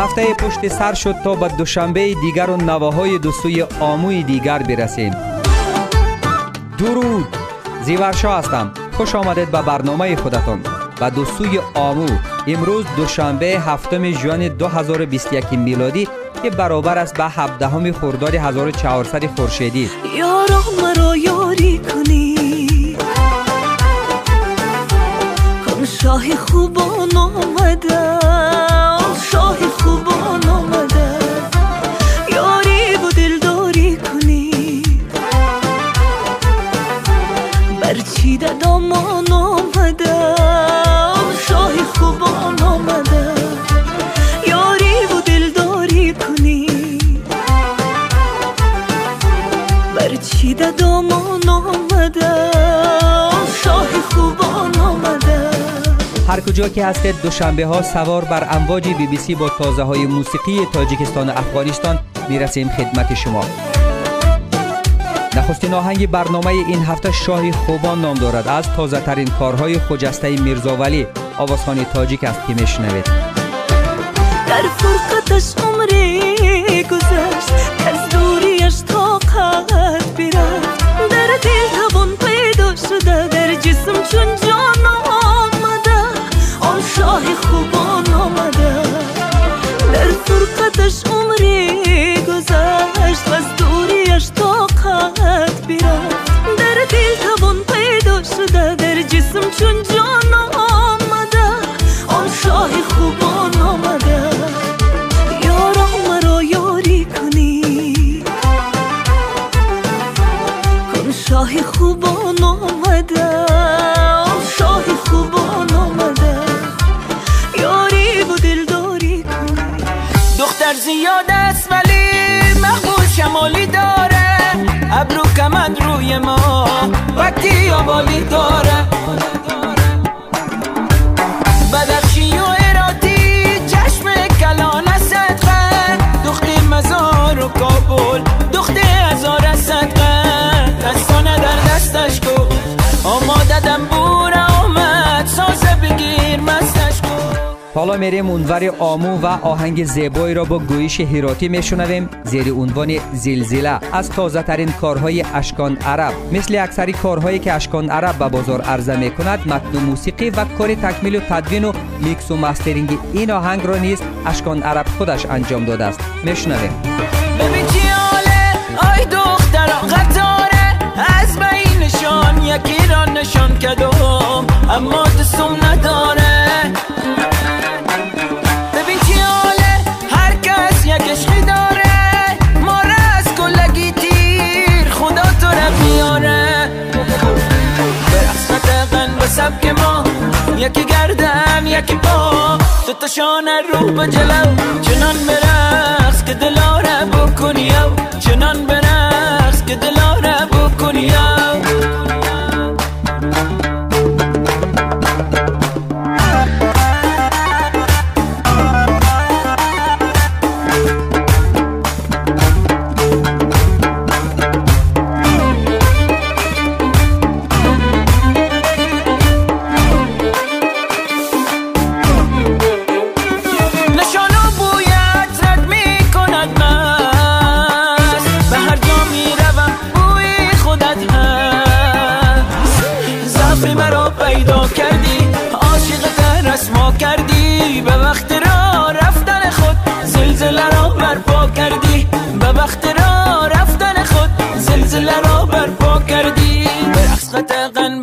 هفته پشت سر شد تا به دوشنبه دیگر و نواهای دو سوی آموی دیگر برسیم. درود. زیورشا هستم. خوش آمدید به برنامه خودتان. و دو سوی آمو امروز دوشنبه هفتم ژوئن 2021 میلادی که برابر است به 17 خرداد 1400 خورشیدی. یارا مرا یاری کنی. کن شاه خوبان آمده. شاه خوبان آمده. یاری و دلداری کنی. برچیده دامان آمده. شاه خوبان آمده. یاری و دلداری کنی. برچیده دامان آمده. هر کجا که هستید دوشنبه ها سوار بر امواج بی بی سی با تازه های موسیقی تاجیکستان و افغانستان می‌رسیم خدمت شما. نخستین آهنگ برنامه این هفته شاه خوبان نام دارد. از تازه ترین کارهای خجسته میرزاولی. آوازخانی تاجیک است که میشنوید. در فرقتش عمری شاه خوبان آمده. در فرقتش عمری گذشت و از دوریش طاقت برفت در دل توان پیدا شده در جسم چون جان آمده. آن شاه خوبان آمده. یارا مرا یاری کنی. کن شاه خوبان آمده. آن شاه خوبان ابرو کمند روی ما. وقتی آبالی داره حالا میریم اونور آمو و آهنگ زیبایی را با گویش هیراتی میشنویم. زیر عنوان زلزله از تازه ترین کارهای اشکان عرب. مثل اکثری کارهایی که اشکان عرب به بازار عرضه می کند متن موسیقی و کار تکمیل و تدوین و میکس و mastering این آهنگ را نیز اشکان عرب خودش انجام داده است. میشنویم. اما دستم نداره. یکی گردن یکی پا. تو تا شانه رو به جلو. چنان برقص که دلاره بکنی او چنان برقص که دلاره بکنی او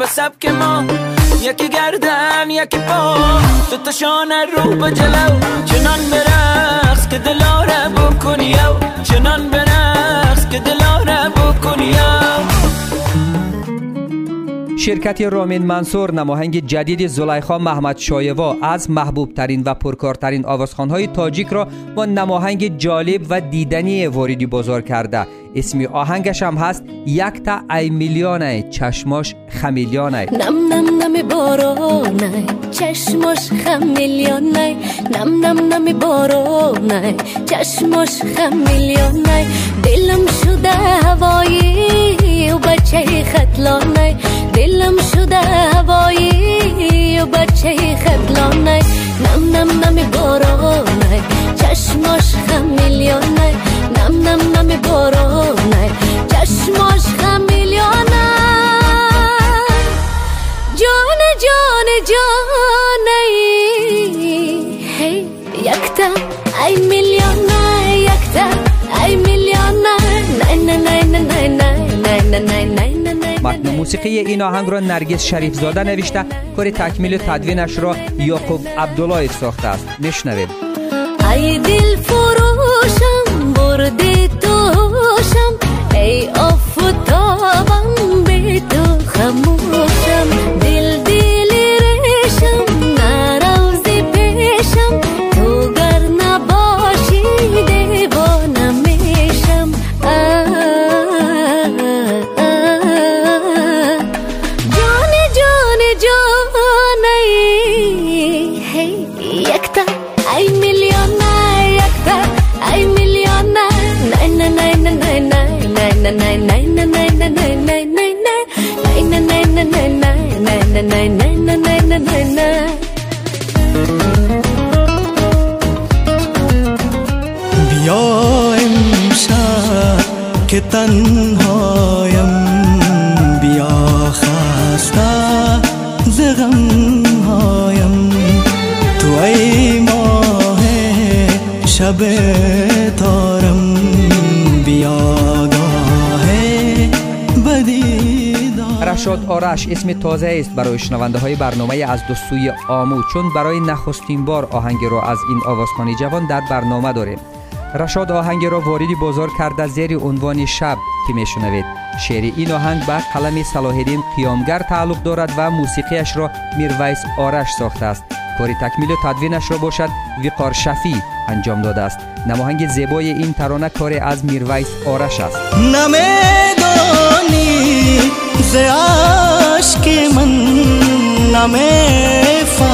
سبک ما یکی گردن یکی پا. تو تا شانه رو به جلو چنان برقص که دلاره بکنی. چنان برقص که دلاره بکنی. شرکت رامین منصور نماهنگ جدید زلیخا محمد شایوا از محبوب ترین و پرکارترین آوازخوانهای تاجیک را با نماهنگ جالب و دیدنی واردی بازار کرده. اسمی آهنگش هم هست یک تا ای میلیونه چشماش خمیلیانه نم نم نم بارانه چشماش خمیلیانه نم نم نم بارانه چشماش خمیلیانه دلم شده هوایی و بچه خطلانه. دلم شده هوایی و بچه خطلانه. نم نم نم بارانه چشماش خم نم نم نم بارونه چشماش خم میلیونه جان جان جان. متن موسیقی این آهنگ را نرگس شریف زاده نوشته. کار تکمیل و تدوینش را یعقوب عبدالله ساخته است. میشنویم ای دل فروشم برده بیا امشب که تنهایم. بیا خسته ز غمهایم. تو ای ماه شب رشاد آرش اسم تازه است برای شنونده های برنامه از دو سوی آمو چون برای نخستین بار آهنگ را از این آوازخانی جوان در برنامه داریم. رشاد آهنگ را واردی بازار کرده زیر عنوان شب که میشنوید. شعر این آهنگ به قلم صلاح الدین قیامگر تعلق دارد و موسیقیش را میرویس آرش ساخته است. کاری تکمیل و تدوینش را باشد وقار شفی انجام داده است. نماهنگ زیبای این ترانه کاری از میرویس آرش است. نمیدانی जयाश के मन में फा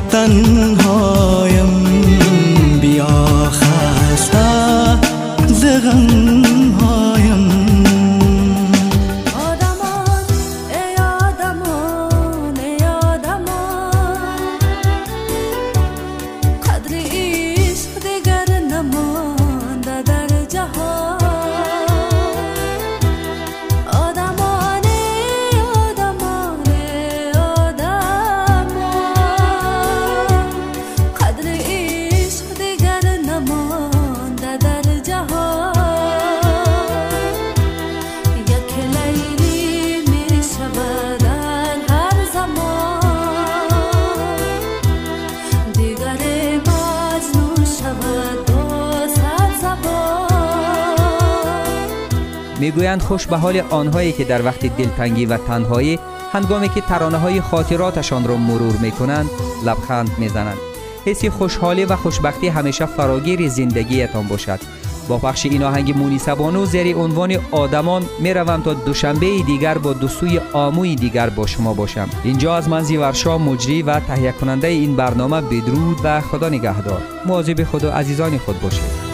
तन तन्हा می‌گویند خوش به حال آنهایی که در وقت دلتنگی و تنهایی هنگامی که ترانه های خاطراتشان را مرور می کنند لبخند می‌زنند. حس خوشحالی و خوشبختی همیشه فراگیر زندگیتان باشد. با پخش این آهنگ مونیسه بانو زیر عنوان آدمان می روم تا دوشنبه دیگر با دو سوی آموی دیگر با شما باشم. اینجا از من زیورشا مجری و تهیه کننده این برنامه بدرود و خدا نگهدار. مواظب خود و عزیزان خود باشید.